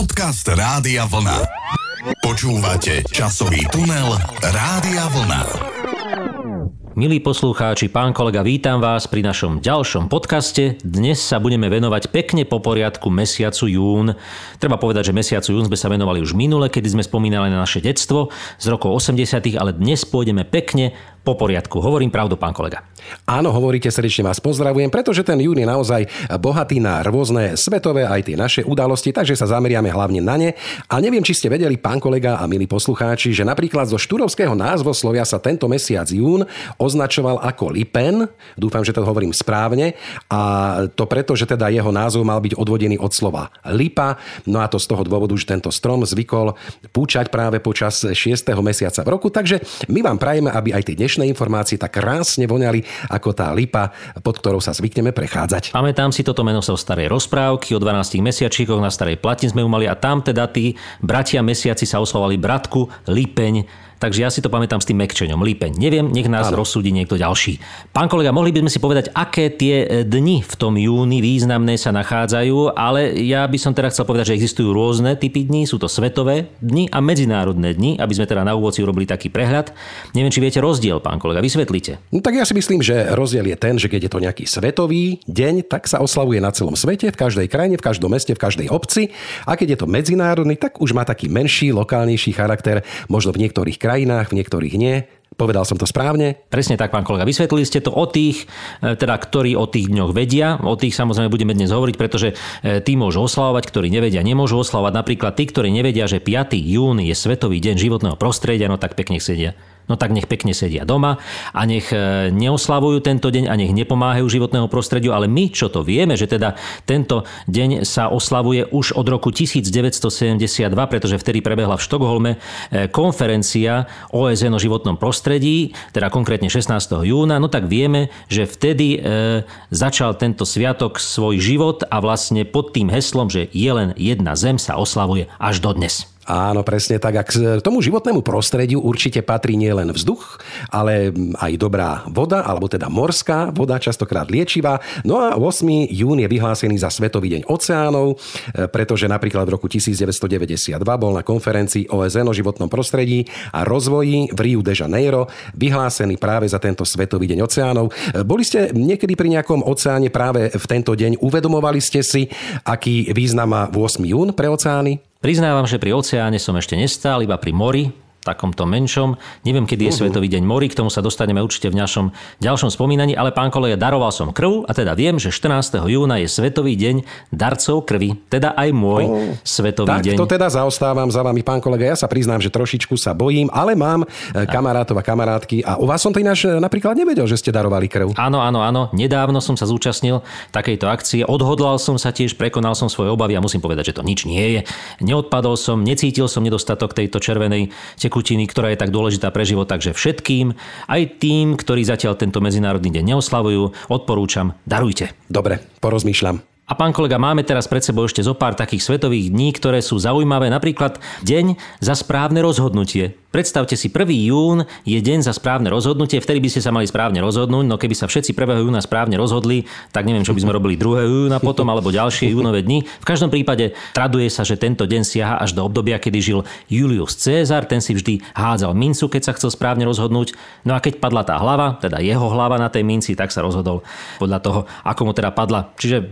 Podcast Rádia Vlna. Počúvate časový tunel Rádia Vlna. Milí poslucháči, pán kolega, vítam vás pri našom ďalšom podcaste. Dnes sa budeme venovať pekne po poriadku mesiacu jún. Treba povedať, že mesiacu jún sme sa venovali už minule, kedy sme spomínali na naše detstvo z rokov 80., ale dnes pôjdeme pekne po poriadku. Hovorím pravdu, pán kolega. Áno, hovoríte, srdečne vás pozdravujem, pretože ten jún je naozaj bohatý na rôzne svetové aj tie naše udalosti, takže sa zameriame hlavne na ne. A neviem, či ste vedeli, pán kolega a milí poslucháči, že napríklad zo štúrovského názvoslovia sa tento mesiac jún označoval ako Lipen. Dúfam, že to hovorím správne. A to preto, že teda jeho názov mal byť odvodený od slova lipa. No a to z toho dôvodu, že tento strom zvykol púčať práve počas 6. mesiaca v roku. Takže my vám prajeme, aby aj tie informácie tak krásne voňali ako tá lipa, pod ktorou sa zvykneme prechádzať. Pamätám si toto meno sa o starej rozprávky, o 12 mesiačíkoch na starej platni sme ju mali a tam teda tí bratia mesiaci sa oslovali bratku, lipeň, Takže ja si to pamätám s tým mekčeňom, lípeň. Neviem, nech nás ano. rozsúdi niekto ďalší. Pán kolega, mohli by sme si povedať, aké tie e, dni v tom júni významné sa nachádzajú, ale ja by som teda chcel povedať, že existujú rôzne typy dní, sú to svetové dni a medzinárodné dni, aby sme teda na úvod si urobili taký prehľad. Neviem, či viete rozdiel, pán kolega, vysvetlite. No, tak ja si myslím, že rozdiel je ten, že keď je to nejaký svetový deň, tak sa oslavuje na celom svete, v každej krajine, v každom meste, v každej obci. A keď je to medzinárodný, tak už má taký menší, lokálnejší charakter, možno v niektorých krajinách krajinách, v niektorých nie. Povedal som to správne? Presne tak, pán kolega. Vysvetlili ste to o tých, e, teda, ktorí o tých dňoch vedia. O tých samozrejme budeme dnes hovoriť, pretože e, tí môžu oslavovať, ktorí nevedia, nemôžu oslavovať. Napríklad tí, ktorí nevedia, že 5. jún je Svetový deň životného prostredia, no tak pekne sedia no tak nech pekne sedia doma a nech e, neoslavujú tento deň a nech nepomáhajú životného prostrediu, ale my, čo to vieme, že teda tento deň sa oslavuje už od roku 1972, pretože vtedy prebehla v Štokholme e, konferencia OSN o životnom prostredí, teda konkrétne 16. júna, no tak vieme, že vtedy e, začal tento sviatok svoj život a vlastne pod tým heslom, že je len jedna zem sa oslavuje až dodnes. Áno, presne tak. A k tomu životnému prostrediu určite patrí nielen vzduch, ale aj dobrá voda, alebo teda morská voda, častokrát liečivá. No a 8. jún je vyhlásený za Svetový deň oceánov, e, pretože napríklad v roku 1992 bol na konferencii OSN o životnom prostredí a rozvoji v Rio de Janeiro vyhlásený práve za tento Svetový deň oceánov. E, boli ste niekedy pri nejakom oceáne práve v tento deň? Uvedomovali ste si, aký význam má 8. jún pre oceány? Priznávam, že pri oceáne som ešte nestál, iba pri mori, takomto menšom. Neviem, kedy je uh-huh. Svetový deň mori, k tomu sa dostaneme určite v našom ďalšom spomínaní, ale pán kolega, daroval som krv a teda viem, že 14. júna je Svetový deň darcov krvi, teda aj môj oh, Svetový tak deň. to teda zaostávam za vami, pán kolega. Ja sa priznám, že trošičku sa bojím, ale mám eh, kamarátov a kamarátky a u vás som to ináč eh, napríklad nevedel, že ste darovali krv. Áno, áno, áno. Nedávno som sa zúčastnil takejto akcie. Odhodlal som sa tiež, prekonal som svoje obavy a musím povedať, že to nič nie je. Neodpadol som, necítil som nedostatok tejto červenej tekutiny, ktorá je tak dôležitá pre život, takže všetkým, aj tým, ktorí zatiaľ tento medzinárodný deň neoslavujú, odporúčam, darujte. Dobre, porozmýšľam. A pán kolega, máme teraz pred sebou ešte zo pár takých svetových dní, ktoré sú zaujímavé. Napríklad Deň za správne rozhodnutie. Predstavte si, 1. jún je deň za správne rozhodnutie, vtedy by ste sa mali správne rozhodnúť, no keby sa všetci 1. júna správne rozhodli, tak neviem, čo by sme robili 2. júna potom, alebo ďalšie júnové dni. V každom prípade traduje sa, že tento deň siaha až do obdobia, kedy žil Julius Cezar, ten si vždy hádzal mincu, keď sa chcel správne rozhodnúť. No a keď padla tá hlava, teda jeho hlava na tej minci, tak sa rozhodol podľa toho, ako mu teda padla. Čiže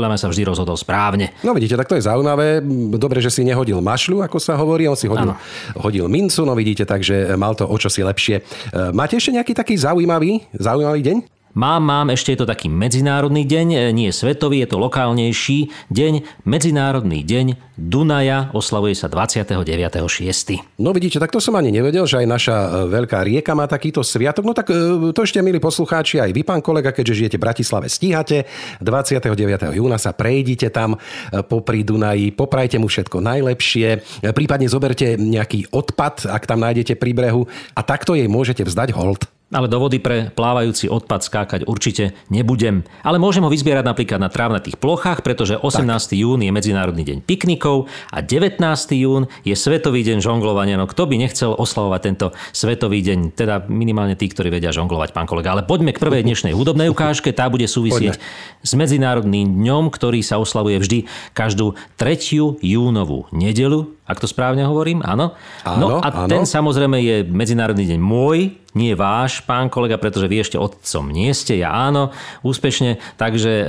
podľa mňa sa vždy rozhodol správne. No vidíte, tak to je zaujímavé. Dobre, že si nehodil mašľu, ako sa hovorí, on si hodil, hodil mincu. No vidíte, takže mal to o čosi lepšie. E, máte ešte nejaký taký zaujímavý, zaujímavý deň? Mám, mám, ešte je to taký medzinárodný deň, e, nie svetový, je to lokálnejší deň, Medzinárodný deň Dunaja, oslavuje sa 29.6. No vidíte, tak to som ani nevedel, že aj naša e, veľká rieka má takýto sviatok. No tak to ešte, milí poslucháči, aj vy, pán kolega, keďže žijete v Bratislave, stíhate. 29. júna sa prejdite tam popri Dunaji, poprajte mu všetko najlepšie, prípadne zoberte nejaký odpad, ak tam nájdete pri brehu a takto jej môžete vzdať hold. Ale do vody pre plávajúci odpad skákať určite nebudem. Ale môžem ho vyzbierať napríklad na trávnatých plochách, pretože 18. Tak. jún je Medzinárodný deň piknikov a 19. jún je Svetový deň žonglovania. No kto by nechcel oslavovať tento Svetový deň? Teda minimálne tí, ktorí vedia žonglovať, pán kolega. Ale poďme k prvej dnešnej hudobnej ukážke. Tá bude súvisieť poďme. s Medzinárodným dňom, ktorý sa oslavuje vždy každú 3. júnovú nedelu ak to správne hovorím, áno. áno no a áno. ten samozrejme je Medzinárodný deň môj, nie váš, pán kolega, pretože vy ešte otcom nie ste, ja áno, úspešne. Takže e,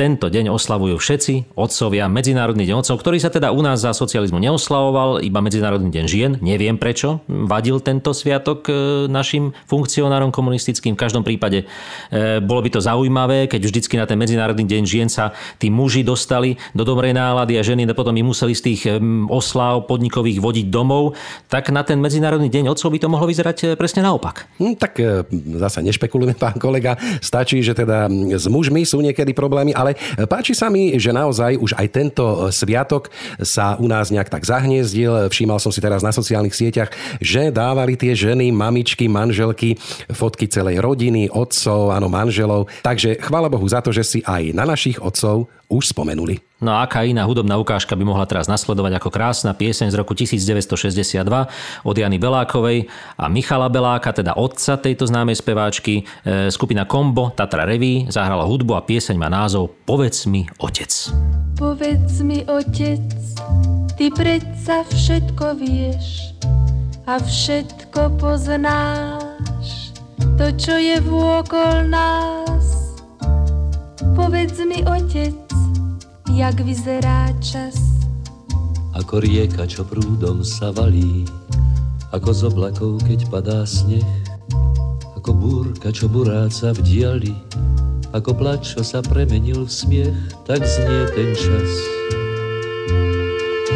tento deň oslavujú všetci otcovia, Medzinárodný deň otcov, ktorý sa teda u nás za socializmu neoslavoval, iba Medzinárodný deň žien. Neviem prečo vadil tento sviatok e, našim funkcionárom komunistickým. V každom prípade e, bolo by to zaujímavé, keď vždycky na ten Medzinárodný deň žien sa tí muži dostali do dobrej nálady a ženy potom im museli z tých oslav podnikových vodiť domov, tak na ten Medzinárodný deň otcov by to mohlo vyzerať e, presne naopak. Hm, tak e, zase nešpekulujeme, pán kolega. Stačí, že teda s mužmi sú niekedy problémy, ale páči sa mi, že naozaj už aj tento sviatok sa u nás nejak tak zahniezdil. Všímal som si teraz na sociálnych sieťach, že dávali tie ženy, mamičky, manželky, fotky celej rodiny, otcov, áno, manželov. Takže chvála Bohu za to, že si aj na našich otcov už spomenuli. No a aká iná hudobná ukážka by mohla teraz nasledovať ako krásna pieseň z roku 1962 od Jany Belákovej a Michala Beláka, teda otca tejto známej speváčky. E, skupina Kombo, Tatra Reví, zahrala hudbu a pieseň má názov Povedz mi otec. Povedz mi otec, ty predsa všetko vieš a všetko poznáš, to čo je vôkol nás. Povedz mi otec, jak vyzerá čas. Ako rieka, čo prúdom sa valí, ako z oblakov, keď padá sneh, ako búrka, čo buráca v diali, ako plač, čo sa premenil v smiech, tak znie ten čas.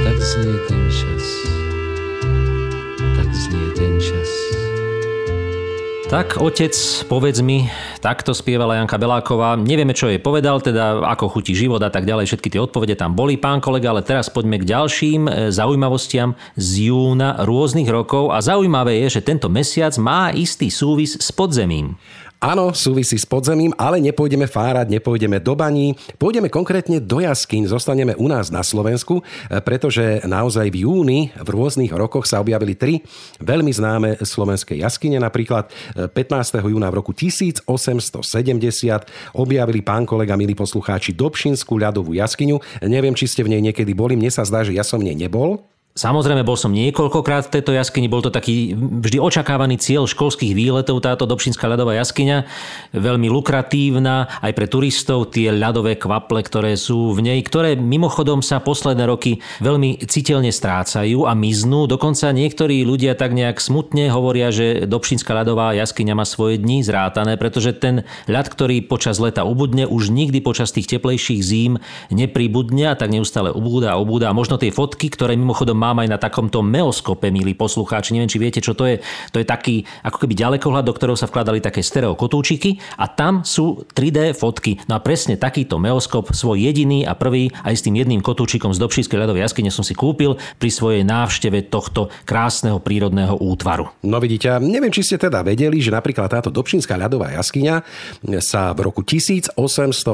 Tak znie ten čas. Tak znie ten čas. Tak, otec, povedz mi, takto spievala Janka Beláková. Nevieme, čo jej povedal, teda ako chutí život a tak ďalej. Všetky tie odpovede tam boli, pán kolega, ale teraz poďme k ďalším e, zaujímavostiam z júna rôznych rokov. A zaujímavé je, že tento mesiac má istý súvis s podzemím. Áno, súvisí s podzemím, ale nepôjdeme fárať, nepôjdeme do baní, pôjdeme konkrétne do jaskýň, zostaneme u nás na Slovensku, e, pretože naozaj v júni v rôznych rokoch sa objavili tri veľmi známe slovenské jaskyne. Napríklad 15. E, júna v roku 1870 objavili pán kolega, milí poslucháči, Dobšinskú ľadovú jaskyňu. Neviem, či ste v nej niekedy boli, mne sa zdá, že ja som v nej nebol. Samozrejme, bol som niekoľkokrát v tejto jaskyni, bol to taký vždy očakávaný cieľ školských výletov, táto Dobšinská ľadová jaskyňa, veľmi lukratívna aj pre turistov, tie ľadové kvaple, ktoré sú v nej, ktoré mimochodom sa posledné roky veľmi citeľne strácajú a miznú. Dokonca niektorí ľudia tak nejak smutne hovoria, že Dobšinská ľadová jaskyňa má svoje dni zrátané, pretože ten ľad, ktorý počas leta ubudne, už nikdy počas tých teplejších zím nepribudne a tak neustále ubúda a ubúda. A možno tie fotky, ktoré mimochodom mám aj na takomto meoskope, milí poslucháči. Neviem, či viete, čo to je. To je taký ako keby ďalekohľad, do ktorého sa vkladali také stereo kotúčiky a tam sú 3D fotky. No a presne takýto meoskop, svoj jediný a prvý, aj s tým jedným kotúčikom z Dobšískej ľadovej jaskyne som si kúpil pri svojej návšteve tohto krásneho prírodného útvaru. No vidíte, neviem, či ste teda vedeli, že napríklad táto Dobšínska ľadová jaskyňa sa v roku 1887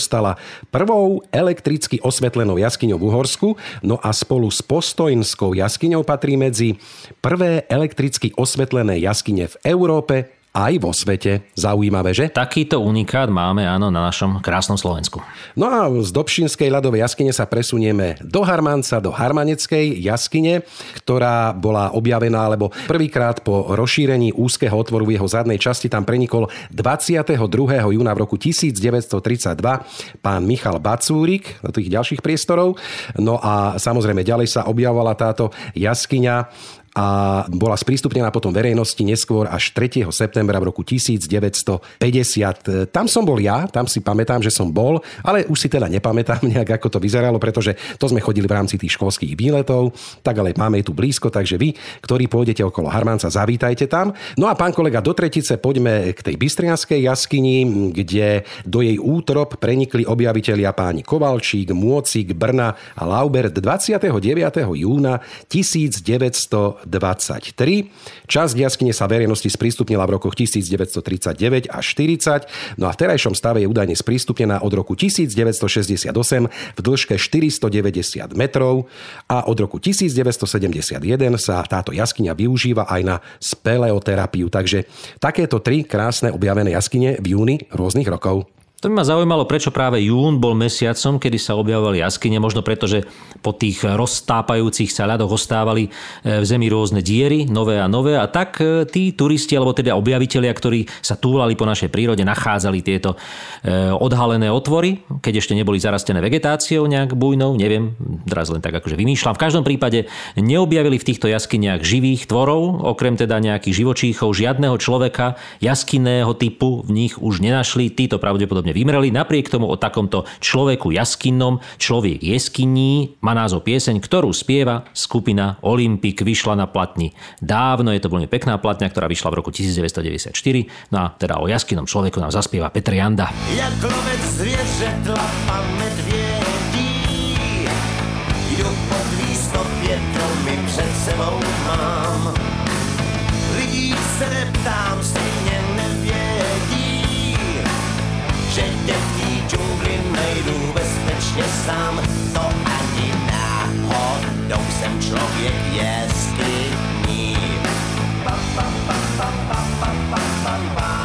stala prvou elektricky osvetlenou jaskyňou v Uhorsku, no a spolu s Postojinskou jaskyňou patrí medzi prvé elektricky osvetlené jaskyne v Európe aj vo svete. Zaujímavé, že? Takýto unikát máme, áno, na našom krásnom Slovensku. No a z Dobšinskej ľadovej jaskyne sa presunieme do Harmanca, do Harmaneckej jaskyne, ktorá bola objavená, alebo prvýkrát po rozšírení úzkeho otvoru v jeho zadnej časti tam prenikol 22. júna v roku 1932 pán Michal Bacúrik do tých ďalších priestorov. No a samozrejme ďalej sa objavovala táto jaskyňa a bola sprístupnená potom verejnosti neskôr až 3. septembra v roku 1950. Tam som bol ja, tam si pamätám, že som bol, ale už si teda nepamätám nejak, ako to vyzeralo, pretože to sme chodili v rámci tých školských výletov, tak ale máme tu blízko, takže vy, ktorí pôjdete okolo Harmanca, zavítajte tam. No a pán kolega, do Tretice poďme k tej Bystrianskej jaskyni, kde do jej útrop prenikli objavitelia páni Kovalčík, Môcik, Brna a Laubert 29. júna 1900 Časť jaskyne sa verejnosti sprístupnila v rokoch 1939 až 40, no a v terajšom stave je údajne sprístupnená od roku 1968 v dĺžke 490 metrov a od roku 1971 sa táto jaskyňa využíva aj na speleoterapiu. Takže takéto tri krásne objavené jaskyne v júni rôznych rokov. To by ma zaujímalo, prečo práve jún bol mesiacom, kedy sa objavovali jaskyne. Možno preto, že po tých roztápajúcich sa ľadoch ostávali e, v zemi rôzne diery, nové a nové. A tak e, tí turisti, alebo teda objavitelia, ktorí sa túlali po našej prírode, nachádzali tieto e, odhalené otvory, keď ešte neboli zarastené vegetáciou nejak bujnou, neviem, teraz len tak akože vymýšľam. V každom prípade neobjavili v týchto jaskyniach živých tvorov, okrem teda nejakých živočíchov, žiadneho človeka jaskinného typu v nich už nenašli. Títo pravdepodobne postupne vymreli. Napriek tomu o takomto človeku jaskinnom, človek jeskyní, má názov pieseň, ktorú spieva skupina Olympik, vyšla na platni dávno, je to veľmi pekná platňa, ktorá vyšla v roku 1994. No a teda o jaskinnom človeku nám zaspieva Petr Janda. Jak lovec zviešetla a medviedí, idú pod výstopie, my před sebou mám. Sám. To ani náhodou jsem člověk jeskyní. Pa, pa, pa, pa, pa, pa, pa, pa, pa,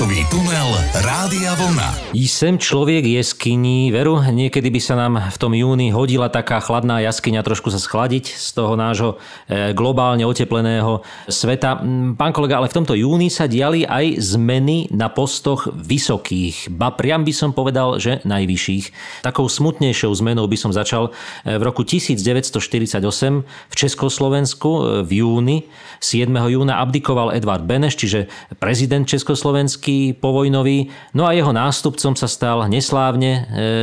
Časový tunel Rádia Vlna. Sem človek jeskyní, veru, niekedy by sa nám v tom júni hodila taká chladná jaskyňa trošku sa schladiť z toho nášho e, globálne otepleného sveta. Mm, pán kolega, ale v tomto júni sa diali aj zmeny na postoch vysokých, ba priam by som povedal, že najvyšších. Takou smutnejšou zmenou by som začal e, v roku 1948 v Československu e, v júni, 7. júna abdikoval Edvard Beneš, čiže prezident Československa slovenský povojnový, no a jeho nástupcom sa stal neslávne e,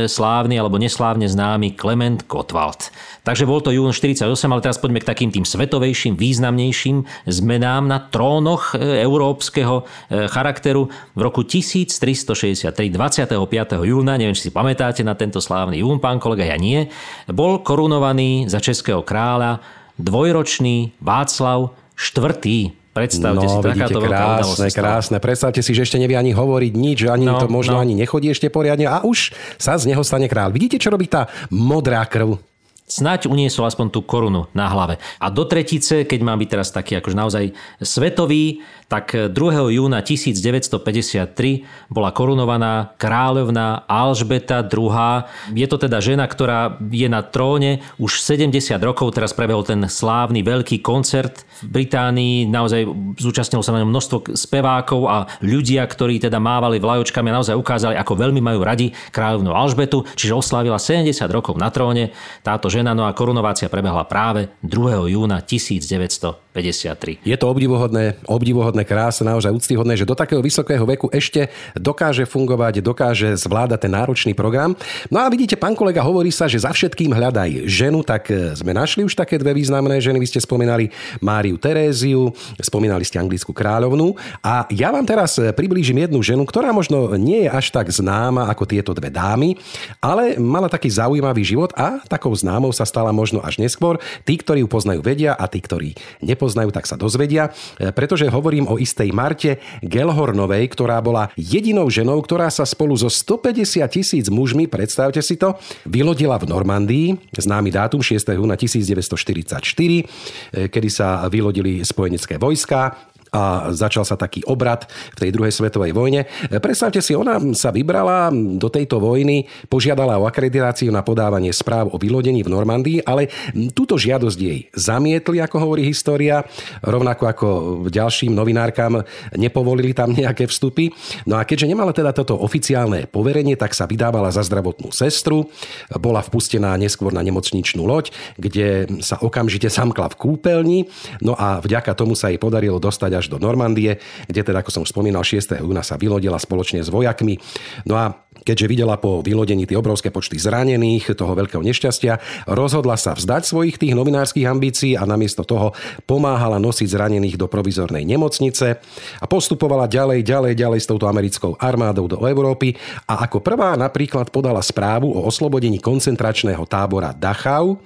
slávny alebo neslávne známy Klement Gottwald. Takže bol to jún 48, ale teraz poďme k takým tým svetovejším, významnejším zmenám na trónoch e, európskeho e, charakteru. V roku 1363, 25. júna, neviem, či si pamätáte na tento slávny jún, pán kolega, ja nie, bol korunovaný za českého kráľa dvojročný Václav IV. Predstavte no, si, takáto krásne, krásne. Predstavte si, že ešte nevie ani hovoriť nič, ani no, to možno no. ani nechodí ešte poriadne a už sa z neho stane král. Vidíte, čo robí tá modrá krv? Snať uniesol aspoň tú korunu na hlave. A do tretice, keď mám byť teraz taký akože naozaj svetový, tak 2. júna 1953 bola korunovaná kráľovná Alžbeta II. Je to teda žena, ktorá je na tróne už 70 rokov. Teraz prebehol ten slávny veľký koncert v Británii. Naozaj zúčastnilo sa na ňom množstvo spevákov a ľudia, ktorí teda mávali vlajočkami naozaj ukázali, ako veľmi majú radi kráľovnú Alžbetu. Čiže oslávila 70 rokov na tróne táto žena. No a korunovácia prebehla práve 2. júna 1953. Je to obdivuhodné, obdivuhodné úctyhodné, krásne, naozaj úctyhodné, že do takého vysokého veku ešte dokáže fungovať, dokáže zvládať ten náročný program. No a vidíte, pán kolega, hovorí sa, že za všetkým hľadaj ženu, tak e, sme našli už také dve významné ženy. Vy ste spomínali Máriu Teréziu, spomínali ste anglickú kráľovnú. A ja vám teraz e, priblížim jednu ženu, ktorá možno nie je až tak známa ako tieto dve dámy, ale mala taký zaujímavý život a takou známou sa stala možno až neskôr. Tí, ktorí ju poznajú, vedia a tí, ktorí nepoznajú, tak sa dozvedia, e, pretože hovorím o istej Marte Gelhornovej, ktorá bola jedinou ženou, ktorá sa spolu so 150 tisíc mužmi, predstavte si to, vylodila v Normandii, známy dátum 6. júna 1944, kedy sa vylodili spojenecké vojska a začal sa taký obrad v tej druhej svetovej vojne. Predstavte si, ona sa vybrala do tejto vojny, požiadala o akreditáciu na podávanie správ o vylodení v Normandii, ale túto žiadosť jej zamietli, ako hovorí história, rovnako ako ďalším novinárkam nepovolili tam nejaké vstupy. No a keďže nemala teda toto oficiálne poverenie, tak sa vydávala za zdravotnú sestru, bola vpustená neskôr na nemocničnú loď, kde sa okamžite samkla v kúpeľni, no a vďaka tomu sa jej podarilo dostať až do Normandie, kde teda, ako som už spomínal, 6. júna sa vylodila spoločne s vojakmi. No a keďže videla po vylodení tie obrovské počty zranených, toho veľkého nešťastia, rozhodla sa vzdať svojich tých novinárskych ambícií a namiesto toho pomáhala nosiť zranených do provizornej nemocnice a postupovala ďalej, ďalej, ďalej s touto americkou armádou do Európy a ako prvá napríklad podala správu o oslobodení koncentračného tábora Dachau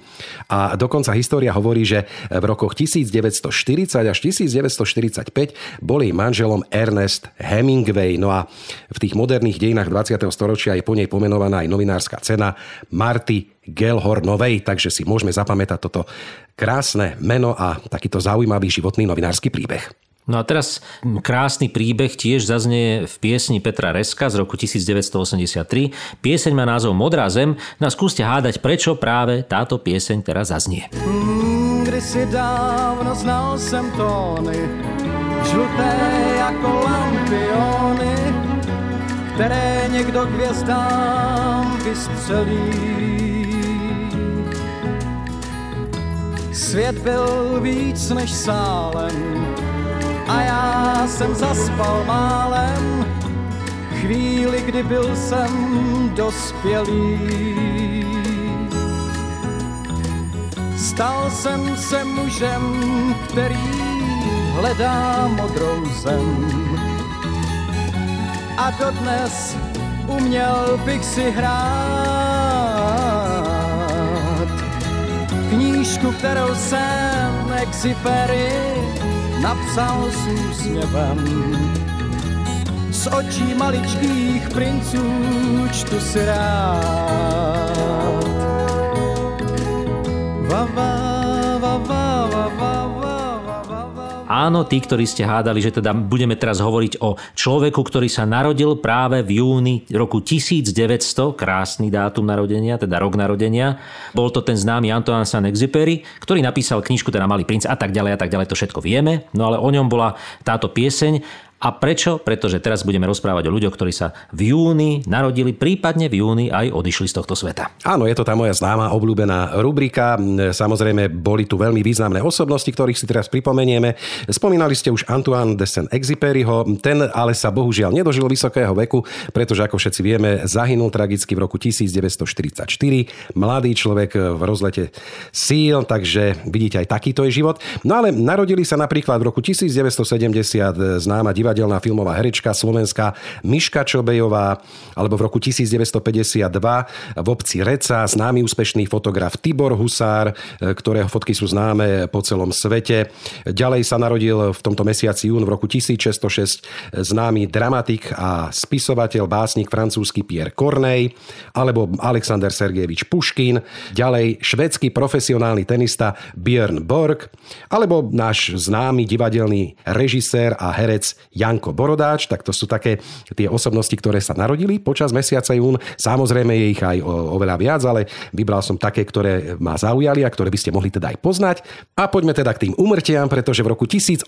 a dokonca história hovorí, že v rokoch 1940 až 1940 bol jej manželom Ernest Hemingway. No a v tých moderných dejinách 20. storočia je po nej pomenovaná aj novinárska cena Marty Gelhornovej, takže si môžeme zapamätať toto krásne meno a takýto zaujímavý životný novinársky príbeh. No a teraz krásny príbeh tiež zaznie v piesni Petra Reska z roku 1983. Pieseň má názov Modrá zem. No skúste hádať, prečo práve táto pieseň teraz zaznie. Hmm, kdysi dávno znal jsem tóny žluté jako lampiony, které někdo hvězdám vystřelí. Svět byl víc než sálem a já jsem zaspal málem chvíli, kdy byl jsem dospělý. Stal jsem se mužem, který hledá modrou zem. A dodnes uměl bych si hrát knížku, kterou jsem Exupery napsal s úsměvem. Z očí maličkých princů čtu si rád. Va, Áno, tí, ktorí ste hádali, že teda budeme teraz hovoriť o človeku, ktorý sa narodil práve v júni roku 1900, krásny dátum narodenia, teda rok narodenia. Bol to ten známy Antoine Saint-Exupéry, ktorý napísal knižku, teda Malý princ a tak ďalej a tak ďalej, to všetko vieme. No ale o ňom bola táto pieseň a prečo? Pretože teraz budeme rozprávať o ľuďoch, ktorí sa v júni narodili, prípadne v júni aj odišli z tohto sveta. Áno, je to tá moja známa obľúbená rubrika. Samozrejme, boli tu veľmi významné osobnosti, ktorých si teraz pripomenieme. Spomínali ste už Antoine de Saint-Exupéryho, ten ale sa bohužiaľ nedožil vysokého veku, pretože ako všetci vieme, zahynul tragicky v roku 1944. Mladý človek v rozlete síl, takže vidíte, aj takýto je život. No ale narodili sa napríklad v roku 1970 známa diva divadelná filmová herečka slovenská Miška Čobejová, alebo v roku 1952 v obci Reca známy úspešný fotograf Tibor Husár, e, ktorého fotky sú známe po celom svete. Ďalej sa narodil v tomto mesiaci jún v roku 1606 známy dramatik a spisovateľ, básnik francúzsky Pierre Corneille, alebo Alexander Sergejevič Puškin, ďalej švedský profesionálny tenista Björn Borg, alebo náš známy divadelný režisér a herec Janko Borodáč, tak to sú také tie osobnosti, ktoré sa narodili počas mesiaca jún. Samozrejme je ich aj oveľa viac, ale vybral som také, ktoré ma zaujali a ktoré by ste mohli teda aj poznať. A poďme teda k tým umrtiam, pretože v roku 1871,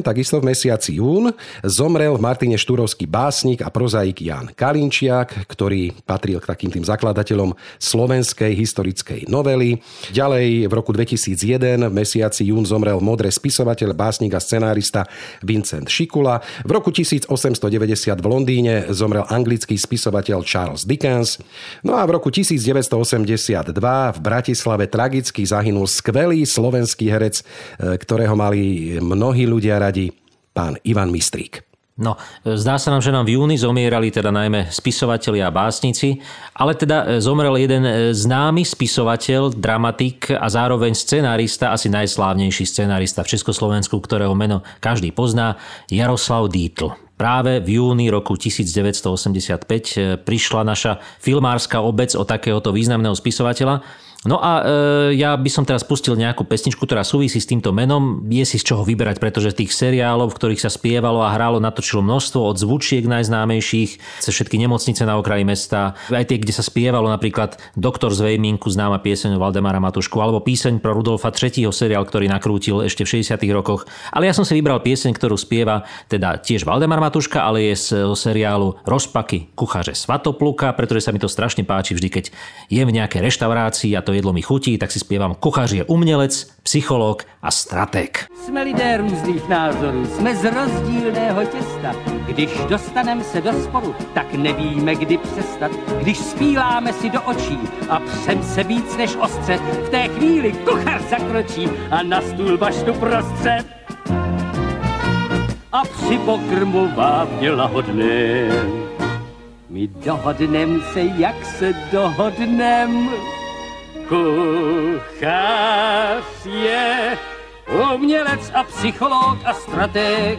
takisto v mesiaci jún, zomrel v Martine Štúrovský básnik a prozaik Jan Kalinčiak, ktorý patril k takým tým zakladateľom slovenskej historickej novely. Ďalej v roku 2001 v mesiaci jún zomrel modré spisovateľ, básnik a scenárista Vincent Vincent Šikula. V roku 1890 v Londýne zomrel anglický spisovateľ Charles Dickens. No a v roku 1982 v Bratislave tragicky zahynul skvelý slovenský herec, e, ktorého mali mnohí ľudia radi, pán Ivan Mistrík. No, zdá sa nám, že nám v júni zomierali teda najmä spisovatelia a básnici, ale teda e, zomrel jeden e, známy spisovateľ, dramatik a zároveň scenárista, asi najslávnejší scenárista v Československu, ktorého meno každý pozná, Jaroslav Dítl. Práve v júni roku 1985 e, prišla naša filmárska obec o takéhoto významného spisovateľa No a e, ja by som teraz pustil nejakú pesničku, ktorá súvisí s týmto menom. Je si z čoho vyberať, pretože tých seriálov, v ktorých sa spievalo a hrálo, natočilo množstvo od zvučiek najznámejších cez všetky nemocnice na okraji mesta, aj tie, kde sa spievalo napríklad Doktor z Vejminku, známa pieseň Valdemara Matušku, alebo píseň pro Rudolfa III. seriál, ktorý nakrútil ešte v 60. rokoch. Ale ja som si vybral pieseň, ktorú spieva teda tiež Valdemar Matuška, ale je z seriálu Rozpaky kuchaře Svatopluka, pretože sa mi to strašne páči vždy, keď jem v nejakej reštaurácii a to jedlo mi chutí, tak si zpěvám Kuchař je umělec, psycholog a strateg. Jsme lidé různých názorů, jsme z rozdílného těsta. Když dostaneme se do sporu, tak nevíme, kdy přestat. Když spíláme si do očí a přem se víc než ostře, v té chvíli kuchař zakročí a na stůl baštu prostřed. A při pokrmu vám měla hodné. My dohodnem se, jak se dohodnem. Kuchař je umělec a psycholog a strateg,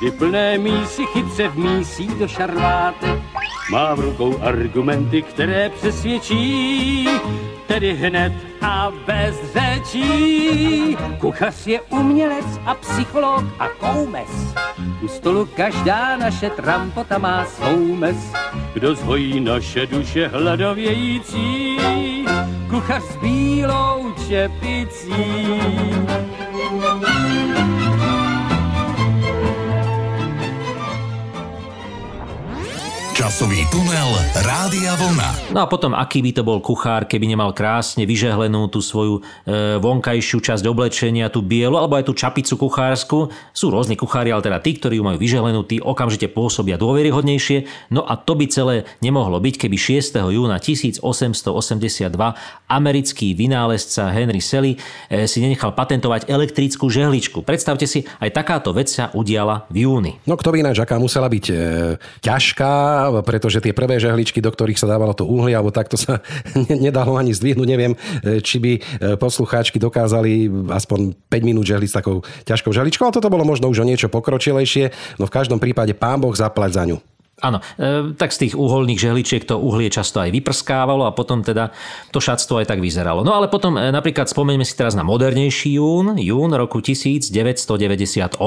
kdy plné mísy chytře vmísí do šarvátek. Má v rukou argumenty, které přesvědčí, tedy hned a bez řečí. Kuchař je umělec a psycholog a koumes. U stolu každá naše trampota má svou mes. Kdo zhojí naše duše hladovějící, kuchař s bílou čepicí. Časový tunel Rádia Vlna. No a potom, aký by to bol kuchár, keby nemal krásne vyžehlenú tú svoju e, vonkajšiu časť oblečenia, tú bielu, alebo aj tú čapicu kuchársku. Sú rôzni kuchári, ale teda tí, ktorí ju majú vyžehlenú, tí okamžite pôsobia dôveryhodnejšie. No a to by celé nemohlo byť, keby 6. júna 1882 americký vynálezca Henry Sally e, si nenechal patentovať elektrickú žehličku. Predstavte si, aj takáto vec sa udiala v júni. No kto by ináč, aká musela byť e, ťažká, pretože tie prvé žehličky, do ktorých sa dávalo to uhlie, alebo takto sa nedalo ani zdvihnúť, neviem, e, či by e, poslucháčky dokázali aspoň 5 minút žehliť s takou ťažkou žehličkou, ale toto bolo možno už o niečo pokročilejšie, no v každom prípade pán Boh zaplať za ňu. Áno, e, tak z tých uholných žehličiek to uhlie často aj vyprskávalo a potom teda to šatstvo aj tak vyzeralo. No ale potom e, napríklad spomeňme si teraz na modernejší jún, jún roku 1998,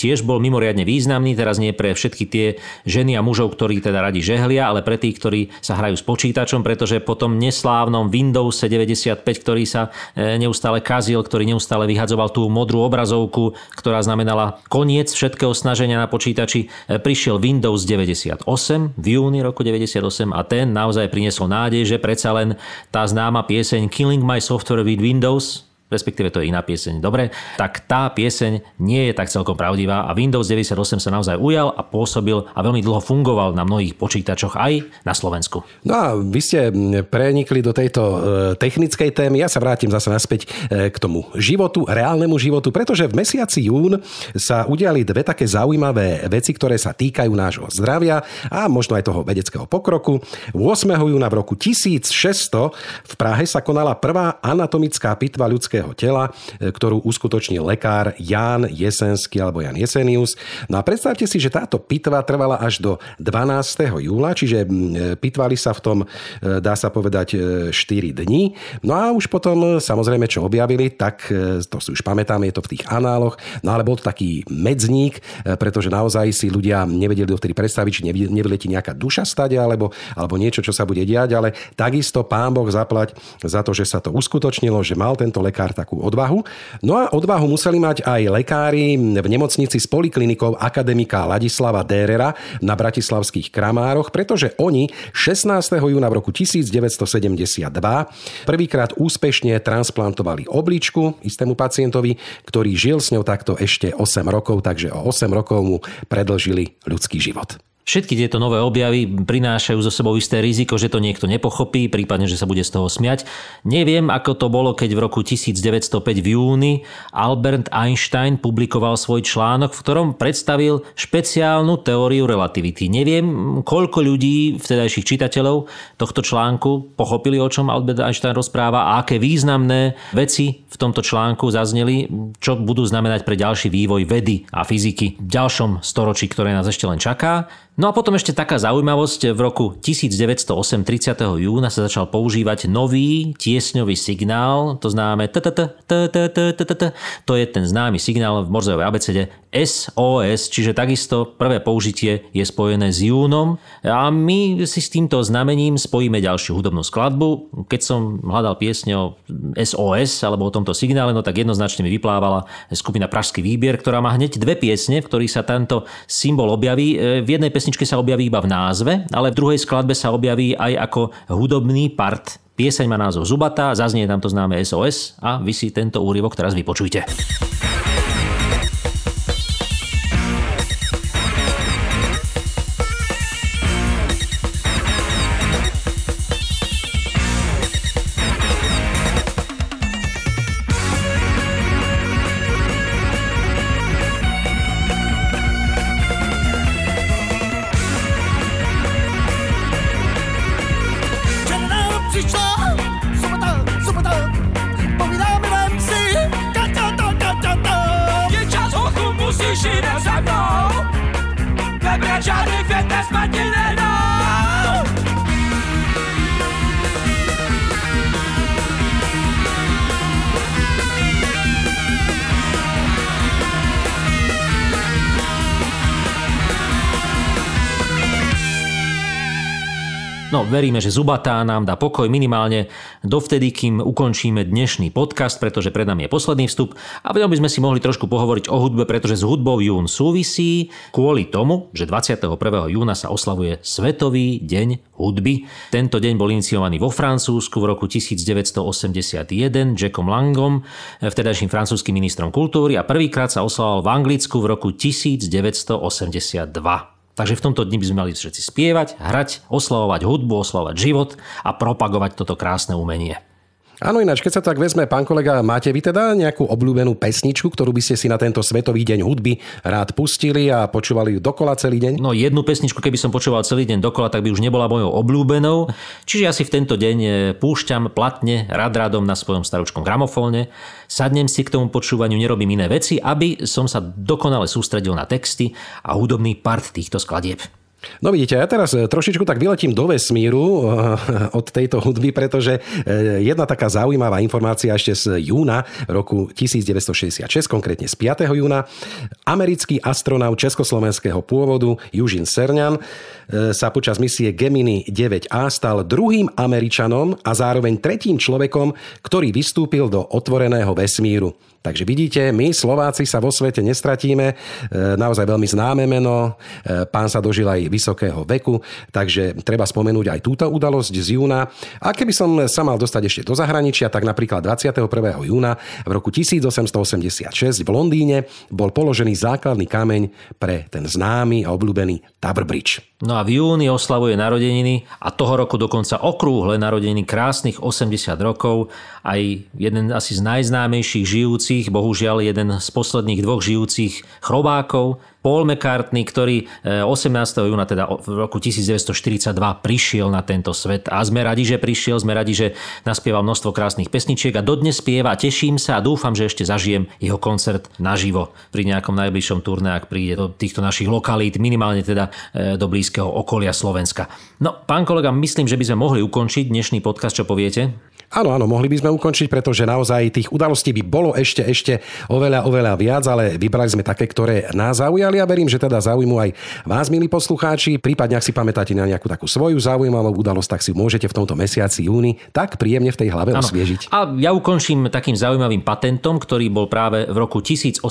tiež bol mimoriadne významný, teraz nie pre všetky tie ženy a mužov, ktorí teda radi žehlia, ale pre tých, ktorí sa hrajú s počítačom, pretože po tom neslávnom Windows 95, ktorý sa e, neustále kazil, ktorý neustále vyhadzoval tú modrú obrazovku, ktorá znamenala koniec všetkého snaženia na počítači, e, prišiel Windows 90 98, v júni roku 98 a ten naozaj priniesol nádej, že predsa len tá známa pieseň Killing My Software with Windows respektíve to je iná pieseň, dobre, tak tá pieseň nie je tak celkom pravdivá a Windows 98 sa naozaj ujal a pôsobil a veľmi dlho fungoval na mnohých počítačoch aj na Slovensku. No a vy ste prenikli do tejto e, technickej témy, ja sa vrátim zase naspäť e, k tomu životu, reálnemu životu, pretože v mesiaci jún sa udiali dve také zaujímavé veci, ktoré sa týkajú nášho zdravia a možno aj toho vedeckého pokroku. 8. júna v roku 1600 v Prahe sa konala prvá anatomická pitva ľudského ľudského tela, e, ktorú uskutočnil lekár Jan Jesenský alebo Jan Jesenius. No a predstavte si, že táto pitva trvala až do 12. júla, čiže e, pitvali sa v tom, e, dá sa povedať, 4 dní. No a už potom, samozrejme, čo objavili, tak to si už pamätáme, je to v tých análoch, no ale bol to taký medzník, pretože naozaj si ľudia nevedeli dovtedy predstaviť, či nevyletí nejaká duša stade alebo, alebo niečo, čo sa bude diať, ale takisto pán Boh zaplať za to, že sa to uskutočnilo, že mal tento lekár takú odvahu. No a odvahu museli mať aj lekári v nemocnici s poliklinikou akademika Ladislava Dérera na bratislavských Kramároch, pretože oni 16. júna v roku 1972 prvýkrát úspešne transplantovali obličku istému pacientovi, ktorý žil s ňou takto ešte 8 rokov, takže o 8 rokov mu predlžili ľudský život. Všetky tieto nové objavy prinášajú zo sebou isté riziko, že to niekto nepochopí, prípadne, že sa bude z toho smiať. Neviem, ako to bolo, keď v roku 1905 v júni Albert Einstein publikoval svoj článok, v ktorom predstavil špeciálnu teóriu relativity. Neviem, koľko ľudí, vtedajších čitateľov tohto článku pochopili, o čom Albert Einstein rozpráva a aké významné veci v tomto článku zazneli, čo budú znamenať pre ďalší vývoj vedy a fyziky v ďalšom storočí, ktoré nás ešte len čaká. No a potom ešte taká zaujímavosť. V roku 1908, 30. júna sa začal používať nový tiesňový signál, to známe to je ten známy signál v morzovej abecede SOS, čiže takisto prvé použitie je spojené s júnom a my si s týmto znamením spojíme ďalšiu hudobnú skladbu. Keď som hľadal piesne o SOS alebo o tomto signále, no tak jednoznačne mi vyplávala skupina Pražský výbier, ktorá má hneď dve piesne, v ktorých sa tento symbol objaví. V jednej pesničke sa objaví iba v názve, ale v druhej skladbe sa objaví aj ako hudobný part. Pieseň má názov Zubata, zaznie tam to známe SOS a vy si tento úryvok teraz vypočujte. Veríme, že Zubatá nám dá pokoj minimálne dovtedy, kým ukončíme dnešný podcast, pretože pred nami je posledný vstup a v ňom by sme si mohli trošku pohovoriť o hudbe, pretože s hudbou jún súvisí kvôli tomu, že 21. júna sa oslavuje Svetový deň hudby. Tento deň bol iniciovaný vo Francúzsku v roku 1981 Jackom Langom, vtedajším francúzským ministrom kultúry a prvýkrát sa oslavoval v Anglicku v roku 1982. Takže v tomto dni by sme mali všetci spievať, hrať, oslavovať hudbu, oslavovať život a propagovať toto krásne umenie. Áno, ináč, keď sa tak vezme, pán kolega, máte vy teda nejakú obľúbenú pesničku, ktorú by ste si na tento Svetový deň hudby rád pustili a počúvali ju dokola celý deň? No jednu pesničku, keby som počúval celý deň dokola, tak by už nebola mojou obľúbenou. Čiže ja si v tento deň e, púšťam platne rad radom na svojom staručkom gramofóne, sadnem si k tomu počúvaniu, nerobím iné veci, aby som sa dokonale sústredil na texty a hudobný part týchto skladieb. No vidíte, ja teraz e, trošičku tak vyletím do vesmíru e, od tejto hudby, pretože e, jedna taká zaujímavá informácia ešte z júna roku 1966, konkrétne z 5. júna, americký astronaut československého pôvodu Južin Serňan sa počas misie Gemini 9A stal druhým Američanom a zároveň tretím človekom, ktorý vystúpil do otvoreného vesmíru. Takže vidíte, my Slováci sa vo svete nestratíme. Naozaj veľmi známe meno. Pán sa dožil aj vysokého veku, takže treba spomenúť aj túto udalosť z júna. A keby som sa mal dostať ešte do zahraničia, tak napríklad 21. júna v roku 1886 v Londýne bol položený základný kameň pre ten známy a obľúbený Tower Bridge. No a v júni oslavuje narodeniny a toho roku dokonca okrúhle narodeniny krásnych 80 rokov. Aj jeden asi z najznámejších žijúcich, bohužiaľ jeden z posledných dvoch žijúcich chrobákov, Paul McCartney, ktorý 18. E, júna teda v roku 1942 prišiel na tento svet a sme radi, že prišiel, sme radi, že naspieval množstvo krásnych pesničiek a dodnes spieva, teším sa a dúfam, že ešte zažijem jeho koncert naživo pri nejakom najbližšom turné, ak príde do týchto našich lokalít, minimálne teda e, do blízkeho okolia Slovenska. No, pán kolega, myslím, že by sme mohli ukončiť dnešný podcast, čo poviete? Áno, áno, mohli by sme ukončiť, pretože naozaj tých udalostí by bolo ešte, ešte oveľa, oveľa viac, ale vybrali sme také, ktoré nás zaujali a verím, že teda zaujímu aj vás, milí poslucháči. Prípadne, ak si pamätáte na nejakú takú svoju zaujímavú udalosť, tak si môžete v tomto mesiaci júni tak príjemne v tej hlave ano. osviežiť. A ja ukončím takým zaujímavým patentom, ktorý bol práve v roku 1819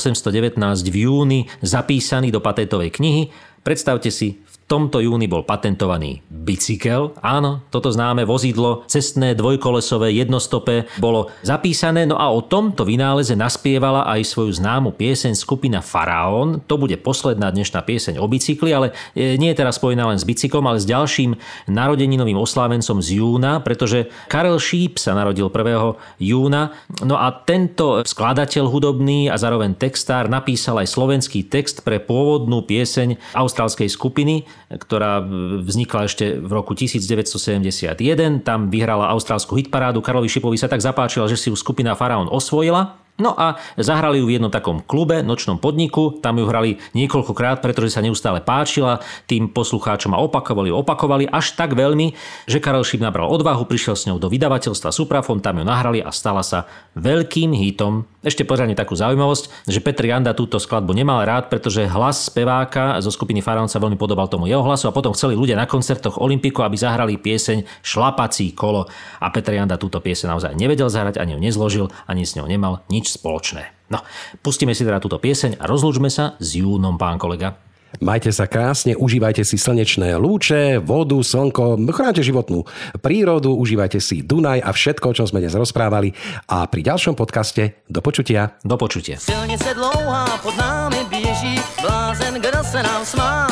v júni zapísaný do patentovej knihy. Predstavte si, tomto júni bol patentovaný bicykel. Áno, toto známe vozidlo, cestné, dvojkolesové, jednostopé, bolo zapísané. No a o tomto vynáleze naspievala aj svoju známu pieseň skupina Faraón. To bude posledná dnešná pieseň o bicykli, ale e, nie je teraz spojená len s bicyklom, ale s ďalším narodeninovým oslávencom z júna, pretože Karel Šíp sa narodil 1. júna. No a tento skladateľ hudobný a zároveň textár napísal aj slovenský text pre pôvodnú pieseň austrálskej skupiny ktorá vznikla ešte v roku 1971. Tam vyhrala austrálsku hitparádu. Karlovi Šipovi sa tak zapáčila, že si ju skupina Faraón osvojila No a zahrali ju v jednom takom klube, nočnom podniku, tam ju hrali niekoľkokrát, pretože sa neustále páčila tým poslucháčom a opakovali, opakovali až tak veľmi, že Karel Šip nabral odvahu, prišiel s ňou do vydavateľstva Suprafon, tam ju nahrali a stala sa veľkým hitom. Ešte pořádne takú zaujímavosť, že Petr Janda túto skladbu nemal rád, pretože hlas speváka zo skupiny Faraón sa veľmi podobal tomu jeho hlasu a potom chceli ľudia na koncertoch Olympiku, aby zahrali pieseň Šlapací kolo. A Petr Janda túto pieseň naozaj nevedel zahrať, ani ju nezložil, ani s ňou nemal nič spoločné. No, pustíme si teda túto pieseň a rozlúčme sa s Júnom, pán kolega. Majte sa krásne, užívajte si slnečné lúče, vodu, slnko, chránte životnú prírodu, užívajte si Dunaj a všetko, o čom sme dnes rozprávali. A pri ďalšom podcaste do počutia. Do počutia. Silnice dlouhá pod námi běží, blázen, kdo se nám smál.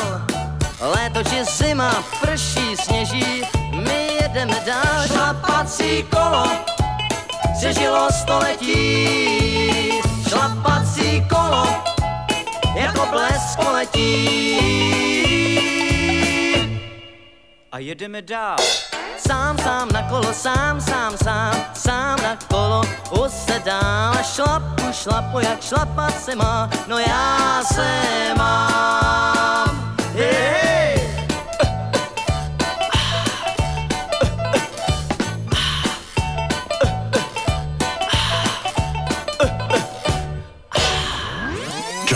Léto či zima, prší, sněží, my jedeme dál. Šlapací kolo, přežilo století. Šlapací kolo, jako blesk poletí. A jedeme dál. Sám, sám na kolo, sám, sám, sám, sám na kolo, usedám a šlapu, šlapu, jak šlapat se má, no já se mám. Hey, hey.